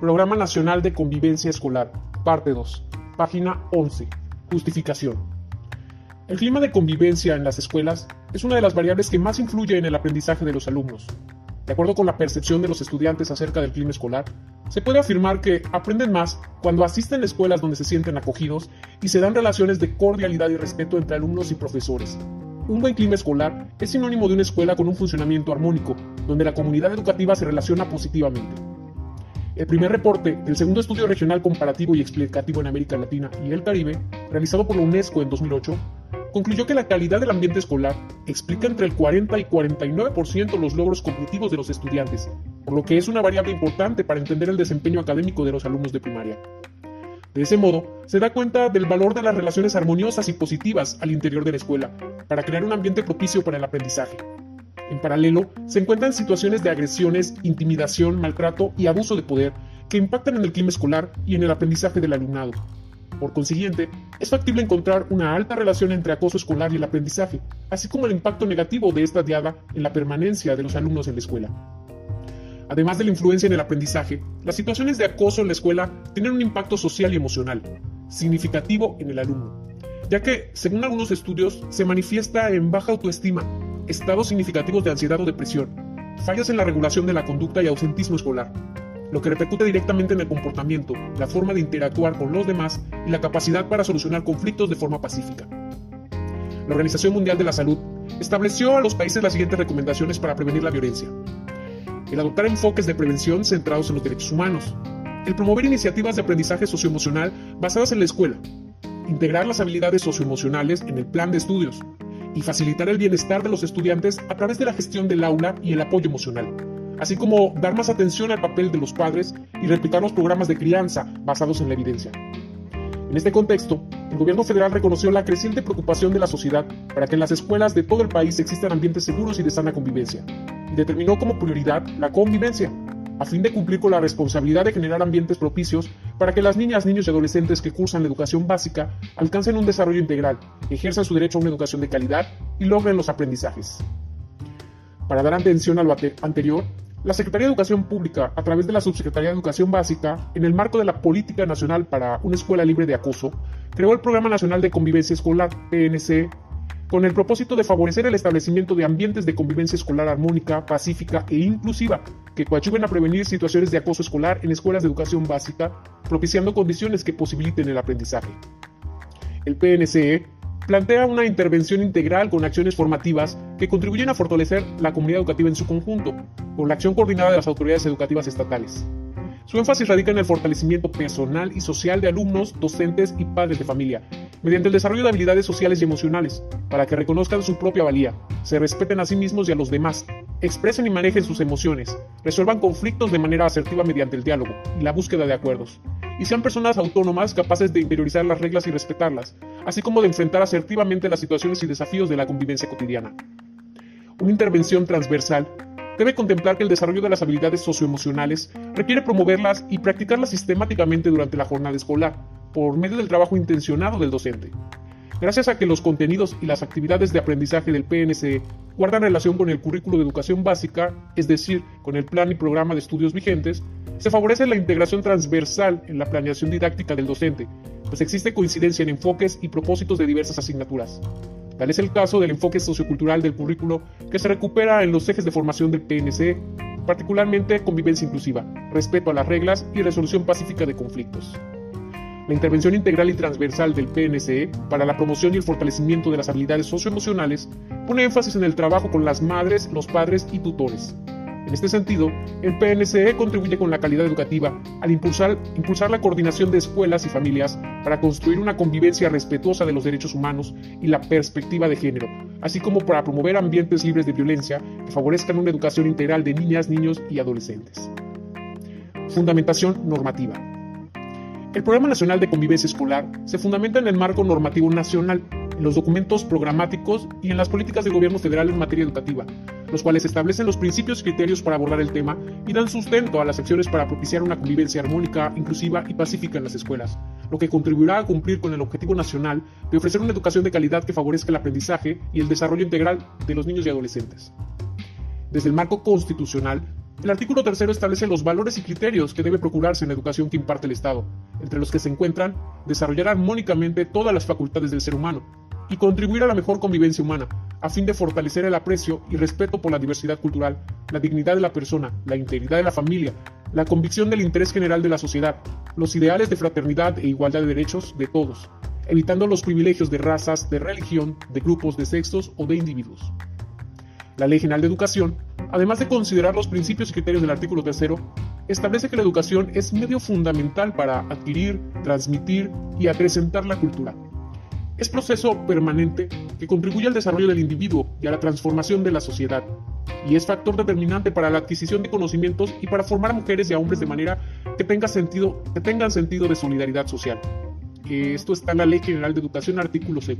Programa Nacional de Convivencia Escolar, parte 2, página 11, justificación. El clima de convivencia en las escuelas es una de las variables que más influye en el aprendizaje de los alumnos. De acuerdo con la percepción de los estudiantes acerca del clima escolar, se puede afirmar que aprenden más cuando asisten a escuelas donde se sienten acogidos y se dan relaciones de cordialidad y respeto entre alumnos y profesores. Un buen clima escolar es sinónimo de una escuela con un funcionamiento armónico, donde la comunidad educativa se relaciona positivamente. El primer reporte del segundo estudio regional comparativo y explicativo en América Latina y el Caribe, realizado por la UNESCO en 2008, concluyó que la calidad del ambiente escolar explica entre el 40 y 49% los logros cognitivos de los estudiantes, por lo que es una variable importante para entender el desempeño académico de los alumnos de primaria. De ese modo, se da cuenta del valor de las relaciones armoniosas y positivas al interior de la escuela, para crear un ambiente propicio para el aprendizaje. En paralelo, se encuentran situaciones de agresiones, intimidación, maltrato y abuso de poder que impactan en el clima escolar y en el aprendizaje del alumnado. Por consiguiente, es factible encontrar una alta relación entre acoso escolar y el aprendizaje, así como el impacto negativo de esta diada en la permanencia de los alumnos en la escuela. Además de la influencia en el aprendizaje, las situaciones de acoso en la escuela tienen un impacto social y emocional significativo en el alumno, ya que, según algunos estudios, se manifiesta en baja autoestima, estados significativos de ansiedad o depresión, fallas en la regulación de la conducta y ausentismo escolar, lo que repercute directamente en el comportamiento, la forma de interactuar con los demás y la capacidad para solucionar conflictos de forma pacífica. La Organización Mundial de la Salud estableció a los países las siguientes recomendaciones para prevenir la violencia. El adoptar enfoques de prevención centrados en los derechos humanos. El promover iniciativas de aprendizaje socioemocional basadas en la escuela. Integrar las habilidades socioemocionales en el plan de estudios y facilitar el bienestar de los estudiantes a través de la gestión del aula y el apoyo emocional, así como dar más atención al papel de los padres y replicar los programas de crianza basados en la evidencia. En este contexto, el gobierno federal reconoció la creciente preocupación de la sociedad para que en las escuelas de todo el país existan ambientes seguros y de sana convivencia, y determinó como prioridad la convivencia, a fin de cumplir con la responsabilidad de generar ambientes propicios para que las niñas, niños y adolescentes que cursan la educación básica alcancen un desarrollo integral, ejerzan su derecho a una educación de calidad y logren los aprendizajes. Para dar atención a lo anterior, la Secretaría de Educación Pública, a través de la Subsecretaría de Educación Básica, en el marco de la Política Nacional para una Escuela Libre de Acoso, creó el Programa Nacional de Convivencia Escolar, PNC, con el propósito de favorecer el establecimiento de ambientes de convivencia escolar armónica, pacífica e inclusiva, que coadyuven a prevenir situaciones de acoso escolar en escuelas de educación básica, propiciando condiciones que posibiliten el aprendizaje. El PNCE plantea una intervención integral con acciones formativas que contribuyen a fortalecer la comunidad educativa en su conjunto, con la acción coordinada de las autoridades educativas estatales. Su énfasis radica en el fortalecimiento personal y social de alumnos, docentes y padres de familia, mediante el desarrollo de habilidades sociales y emocionales, para que reconozcan su propia valía, se respeten a sí mismos y a los demás, expresen y manejen sus emociones, resuelvan conflictos de manera asertiva mediante el diálogo y la búsqueda de acuerdos, y sean personas autónomas capaces de interiorizar las reglas y respetarlas, así como de enfrentar asertivamente las situaciones y desafíos de la convivencia cotidiana. Una intervención transversal debe contemplar que el desarrollo de las habilidades socioemocionales requiere promoverlas y practicarlas sistemáticamente durante la jornada escolar, por medio del trabajo intencionado del docente. Gracias a que los contenidos y las actividades de aprendizaje del PNC guardan relación con el currículo de educación básica, es decir, con el plan y programa de estudios vigentes, se favorece la integración transversal en la planeación didáctica del docente, pues existe coincidencia en enfoques y propósitos de diversas asignaturas. Tal es el caso del enfoque sociocultural del currículo que se recupera en los ejes de formación del PNC, particularmente convivencia inclusiva, respeto a las reglas y resolución pacífica de conflictos. La intervención integral y transversal del PNCE para la promoción y el fortalecimiento de las habilidades socioemocionales pone énfasis en el trabajo con las madres, los padres y tutores, en este sentido, el PNCE contribuye con la calidad educativa al impulsar, impulsar la coordinación de escuelas y familias para construir una convivencia respetuosa de los derechos humanos y la perspectiva de género, así como para promover ambientes libres de violencia que favorezcan una educación integral de niñas, niños y adolescentes. Fundamentación normativa. El Programa Nacional de Convivencia Escolar se fundamenta en el marco normativo nacional, en los documentos programáticos y en las políticas del gobierno federal en materia educativa, los cuales establecen los principios y criterios para abordar el tema y dan sustento a las acciones para propiciar una convivencia armónica, inclusiva y pacífica en las escuelas, lo que contribuirá a cumplir con el objetivo nacional de ofrecer una educación de calidad que favorezca el aprendizaje y el desarrollo integral de los niños y adolescentes. Desde el marco constitucional, El artículo tercero establece los valores y criterios que debe procurarse en la educación que imparte el Estado, entre los que se encuentran desarrollar armónicamente todas las facultades del ser humano y contribuir a la mejor convivencia humana, a fin de fortalecer el aprecio y respeto por la diversidad cultural, la dignidad de la persona, la integridad de la familia, la convicción del interés general de la sociedad, los ideales de fraternidad e igualdad de derechos de todos, evitando los privilegios de razas, de religión, de grupos de sexos o de individuos. La Ley General de Educación, además de considerar los principios y criterios del artículo 3, establece que la educación es medio fundamental para adquirir, transmitir y acrecentar la cultura. Es proceso permanente que contribuye al desarrollo del individuo y a la transformación de la sociedad, y es factor determinante para la adquisición de conocimientos y para formar a mujeres y a hombres de manera que, tenga sentido, que tengan sentido de solidaridad social. Esto está en la Ley General de Educación, artículo 2.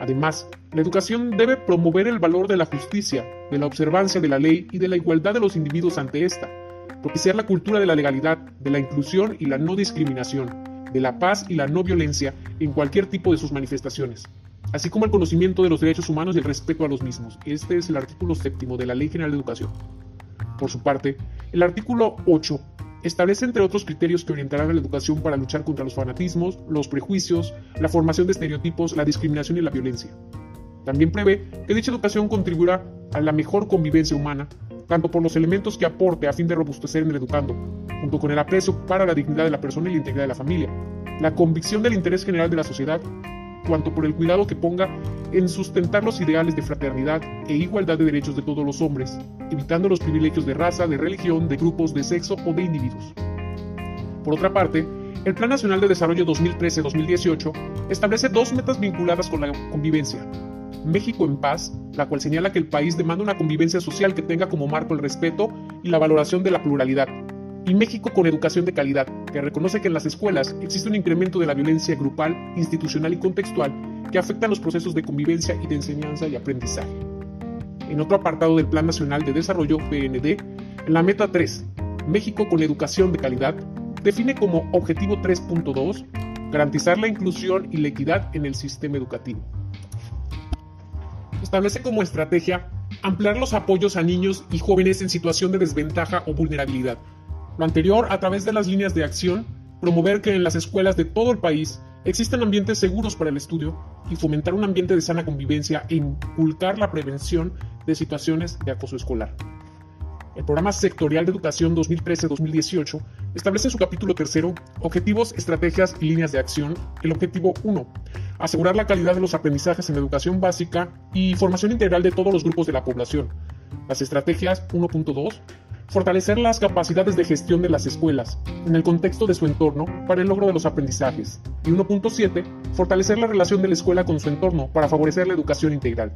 Además, la educación debe promover el valor de la justicia, de la observancia de la ley y de la igualdad de los individuos ante esta, propiciar la cultura de la legalidad, de la inclusión y la no discriminación, de la paz y la no violencia en cualquier tipo de sus manifestaciones, así como el conocimiento de los derechos humanos y el respeto a los mismos. Este es el artículo séptimo de la Ley General de Educación. Por su parte, el artículo 8 Establece, entre otros criterios, que orientarán a la educación para luchar contra los fanatismos, los prejuicios, la formación de estereotipos, la discriminación y la violencia. También prevé que dicha educación contribuirá a la mejor convivencia humana, tanto por los elementos que aporte a fin de robustecer en el educando, junto con el aprecio para la dignidad de la persona y la integridad de la familia, la convicción del interés general de la sociedad cuanto por el cuidado que ponga en sustentar los ideales de fraternidad e igualdad de derechos de todos los hombres, evitando los privilegios de raza, de religión, de grupos, de sexo o de individuos. Por otra parte, el Plan Nacional de Desarrollo 2013-2018 establece dos metas vinculadas con la convivencia. México en paz, la cual señala que el país demanda una convivencia social que tenga como marco el respeto y la valoración de la pluralidad, y México con educación de calidad, que reconoce que en las escuelas existe un incremento de la violencia grupal, institucional y contextual que afecta los procesos de convivencia y de enseñanza y aprendizaje. En otro apartado del Plan Nacional de Desarrollo PND, en la meta 3, México con educación de calidad, define como objetivo 3.2 garantizar la inclusión y la equidad en el sistema educativo. Establece como estrategia ampliar los apoyos a niños y jóvenes en situación de desventaja o vulnerabilidad, lo anterior a través de las líneas de acción, promover que en las escuelas de todo el país existan ambientes seguros para el estudio y fomentar un ambiente de sana convivencia e inculcar la prevención de situaciones de acoso escolar. El Programa Sectorial de Educación 2013-2018 establece en su capítulo tercero objetivos, estrategias y líneas de acción. El objetivo 1. Asegurar la calidad de los aprendizajes en educación básica y formación integral de todos los grupos de la población. Las estrategias 1.2 fortalecer las capacidades de gestión de las escuelas en el contexto de su entorno para el logro de los aprendizajes. Y 1.7, fortalecer la relación de la escuela con su entorno para favorecer la educación integral.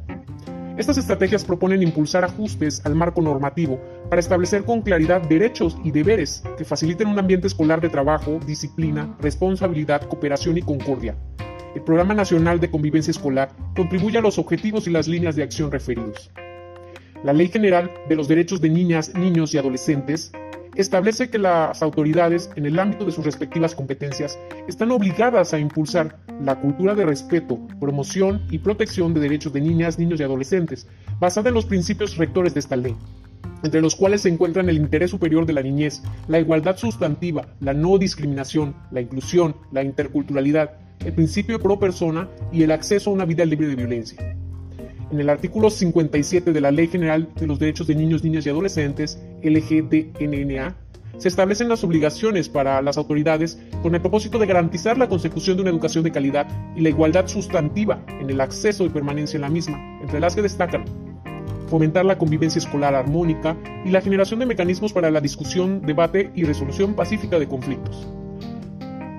Estas estrategias proponen impulsar ajustes al marco normativo para establecer con claridad derechos y deberes que faciliten un ambiente escolar de trabajo, disciplina, responsabilidad, cooperación y concordia. El Programa Nacional de Convivencia Escolar contribuye a los objetivos y las líneas de acción referidos. La Ley General de los Derechos de Niñas, Niños y Adolescentes establece que las autoridades, en el ámbito de sus respectivas competencias, están obligadas a impulsar la cultura de respeto, promoción y protección de derechos de niñas, niños y adolescentes, basada en los principios rectores de esta ley, entre los cuales se encuentran el interés superior de la niñez, la igualdad sustantiva, la no discriminación, la inclusión, la interculturalidad, el principio pro persona y el acceso a una vida libre de violencia. En el artículo 57 de la Ley General de los Derechos de Niños, Niñas y Adolescentes, LGDNNA, se establecen las obligaciones para las autoridades con el propósito de garantizar la consecución de una educación de calidad y la igualdad sustantiva en el acceso y permanencia en la misma, entre las que destacan fomentar la convivencia escolar armónica y la generación de mecanismos para la discusión, debate y resolución pacífica de conflictos.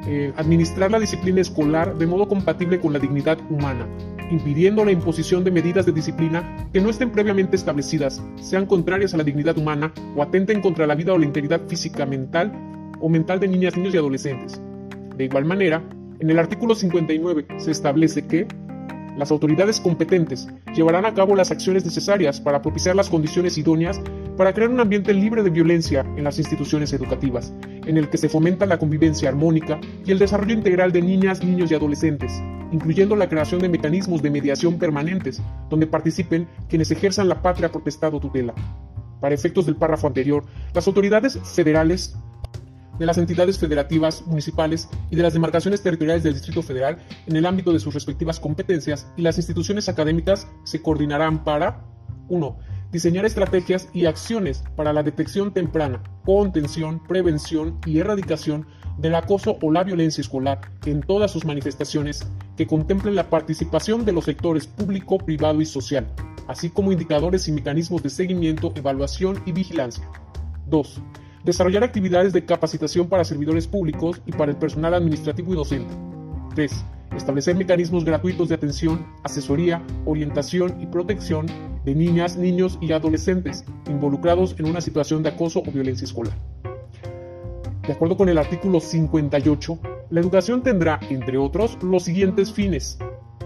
Eh, administrar la disciplina escolar de modo compatible con la dignidad humana, impidiendo la imposición de medidas de disciplina que no estén previamente establecidas, sean contrarias a la dignidad humana o atenten contra la vida o la integridad física, mental o mental de niñas, niños y adolescentes. De igual manera, en el artículo 59 se establece que las autoridades competentes llevarán a cabo las acciones necesarias para propiciar las condiciones idóneas para crear un ambiente libre de violencia en las instituciones educativas, en el que se fomenta la convivencia armónica y el desarrollo integral de niñas, niños y adolescentes, incluyendo la creación de mecanismos de mediación permanentes, donde participen quienes ejerzan la patria potestad o tutela. Para efectos del párrafo anterior, las autoridades federales de las entidades federativas, municipales y de las demarcaciones territoriales del Distrito Federal en el ámbito de sus respectivas competencias y las instituciones académicas se coordinarán para 1. Diseñar estrategias y acciones para la detección temprana, contención, prevención y erradicación del acoso o la violencia escolar en todas sus manifestaciones que contemplen la participación de los sectores público, privado y social, así como indicadores y mecanismos de seguimiento, evaluación y vigilancia. 2 Desarrollar actividades de capacitación para servidores públicos y para el personal administrativo y docente. 3. Establecer mecanismos gratuitos de atención, asesoría, orientación y protección de niñas, niños y adolescentes involucrados en una situación de acoso o violencia escolar. De acuerdo con el artículo 58, la educación tendrá, entre otros, los siguientes fines.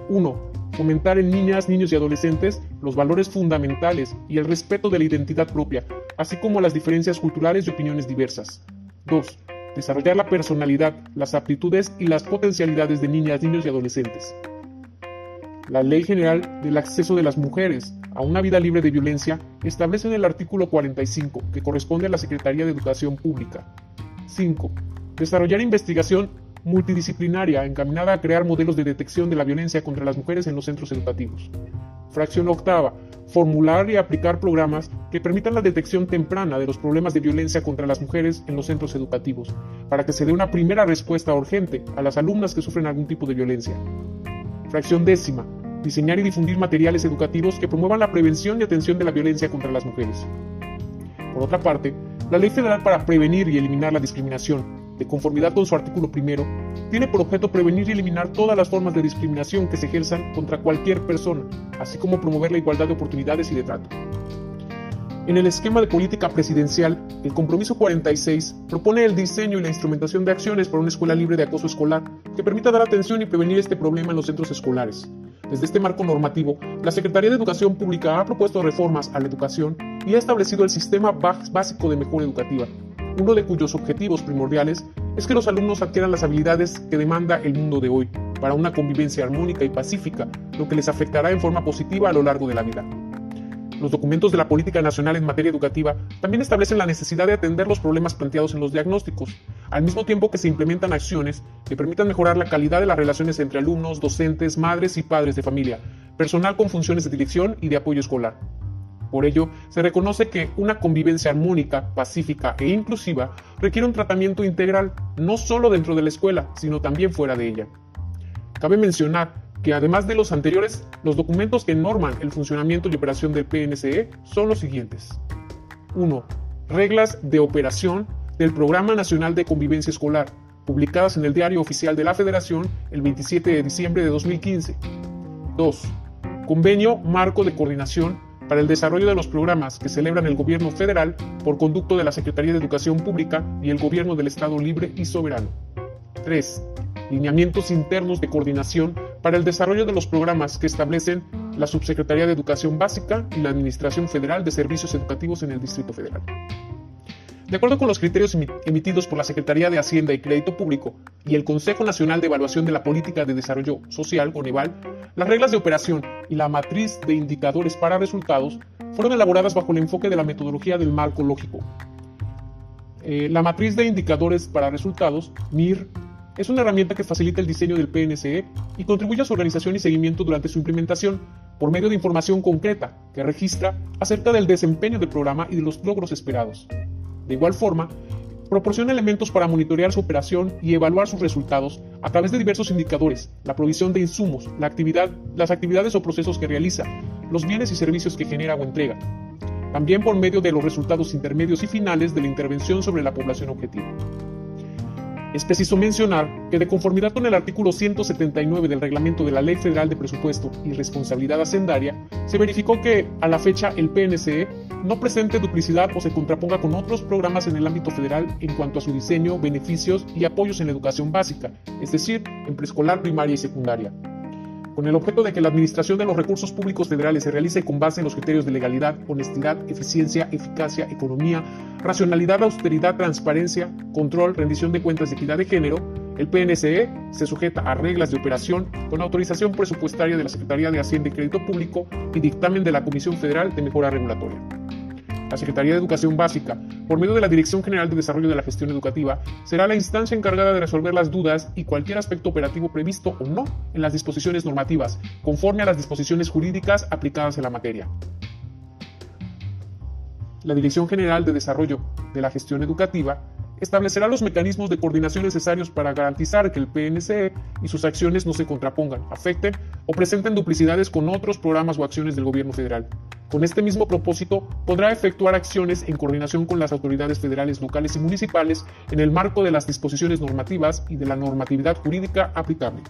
1 fomentar en niñas, niños y adolescentes los valores fundamentales y el respeto de la identidad propia, así como las diferencias culturales y opiniones diversas. 2. Desarrollar la personalidad, las aptitudes y las potencialidades de niñas, niños y adolescentes. La Ley General del Acceso de las Mujeres a una vida libre de violencia establece en el artículo 45, que corresponde a la Secretaría de Educación Pública. 5. Desarrollar investigación multidisciplinaria encaminada a crear modelos de detección de la violencia contra las mujeres en los centros educativos. Fracción octava. Formular y aplicar programas que permitan la detección temprana de los problemas de violencia contra las mujeres en los centros educativos, para que se dé una primera respuesta urgente a las alumnas que sufren algún tipo de violencia. Fracción décima. Diseñar y difundir materiales educativos que promuevan la prevención y atención de la violencia contra las mujeres. Por otra parte, la Ley Federal para Prevenir y Eliminar la Discriminación de conformidad con su artículo primero, tiene por objeto prevenir y eliminar todas las formas de discriminación que se ejerzan contra cualquier persona, así como promover la igualdad de oportunidades y de trato. En el esquema de política presidencial, el compromiso 46 propone el diseño y la instrumentación de acciones para una escuela libre de acoso escolar que permita dar atención y prevenir este problema en los centros escolares. Desde este marco normativo, la Secretaría de Educación Pública ha propuesto reformas a la educación y ha establecido el sistema básico de mejora educativa, uno de cuyos objetivos primordiales es que los alumnos adquieran las habilidades que demanda el mundo de hoy para una convivencia armónica y pacífica, lo que les afectará en forma positiva a lo largo de la vida. Los documentos de la Política Nacional en materia educativa también establecen la necesidad de atender los problemas planteados en los diagnósticos, al mismo tiempo que se implementan acciones que permitan mejorar la calidad de las relaciones entre alumnos, docentes, madres y padres de familia, personal con funciones de dirección y de apoyo escolar. Por ello, se reconoce que una convivencia armónica, pacífica e inclusiva requiere un tratamiento integral, no solo dentro de la escuela, sino también fuera de ella. Cabe mencionar que además de los anteriores, los documentos que norman el funcionamiento y operación del PNCE son los siguientes. 1. Reglas de operación del Programa Nacional de Convivencia Escolar, publicadas en el Diario Oficial de la Federación el 27 de diciembre de 2015. 2. Convenio Marco de Coordinación para el desarrollo de los programas que celebran el gobierno federal por conducto de la Secretaría de Educación Pública y el gobierno del Estado libre y soberano. 3. Lineamientos internos de coordinación para el desarrollo de los programas que establecen la Subsecretaría de Educación Básica y la Administración Federal de Servicios Educativos en el Distrito Federal. De acuerdo con los criterios emitidos por la Secretaría de Hacienda y Crédito Público y el Consejo Nacional de Evaluación de la Política de Desarrollo Social, CONEVAL, las reglas de operación y la matriz de indicadores para resultados fueron elaboradas bajo el enfoque de la metodología del marco lógico. Eh, la matriz de indicadores para resultados, MIR, es una herramienta que facilita el diseño del PNCE y contribuye a su organización y seguimiento durante su implementación por medio de información concreta que registra acerca del desempeño del programa y de los logros esperados. De igual forma, proporciona elementos para monitorear su operación y evaluar sus resultados a través de diversos indicadores, la provisión de insumos, la actividad, las actividades o procesos que realiza, los bienes y servicios que genera o entrega, también por medio de los resultados intermedios y finales de la intervención sobre la población objetivo. Es preciso mencionar que de conformidad con el artículo 179 del reglamento de la Ley Federal de Presupuesto y Responsabilidad Hacendaria, se verificó que, a la fecha, el PNCE no presente duplicidad o se contraponga con otros programas en el ámbito federal en cuanto a su diseño, beneficios y apoyos en la educación básica, es decir, en preescolar, primaria y secundaria con el objeto de que la administración de los recursos públicos federales se realice con base en los criterios de legalidad, honestidad, eficiencia, eficacia, economía, racionalidad, austeridad, transparencia, control, rendición de cuentas y equidad de género, el PNCE se sujeta a reglas de operación con autorización presupuestaria de la Secretaría de Hacienda y Crédito Público y dictamen de la Comisión Federal de Mejora Regulatoria. La Secretaría de Educación Básica, por medio de la Dirección General de Desarrollo de la Gestión Educativa, será la instancia encargada de resolver las dudas y cualquier aspecto operativo previsto o no en las disposiciones normativas, conforme a las disposiciones jurídicas aplicadas en la materia. La Dirección General de Desarrollo de la Gestión Educativa establecerá los mecanismos de coordinación necesarios para garantizar que el PNCE y sus acciones no se contrapongan, afecten o presenten duplicidades con otros programas o acciones del gobierno federal. Con este mismo propósito, podrá efectuar acciones en coordinación con las autoridades federales, locales y municipales en el marco de las disposiciones normativas y de la normatividad jurídica aplicable.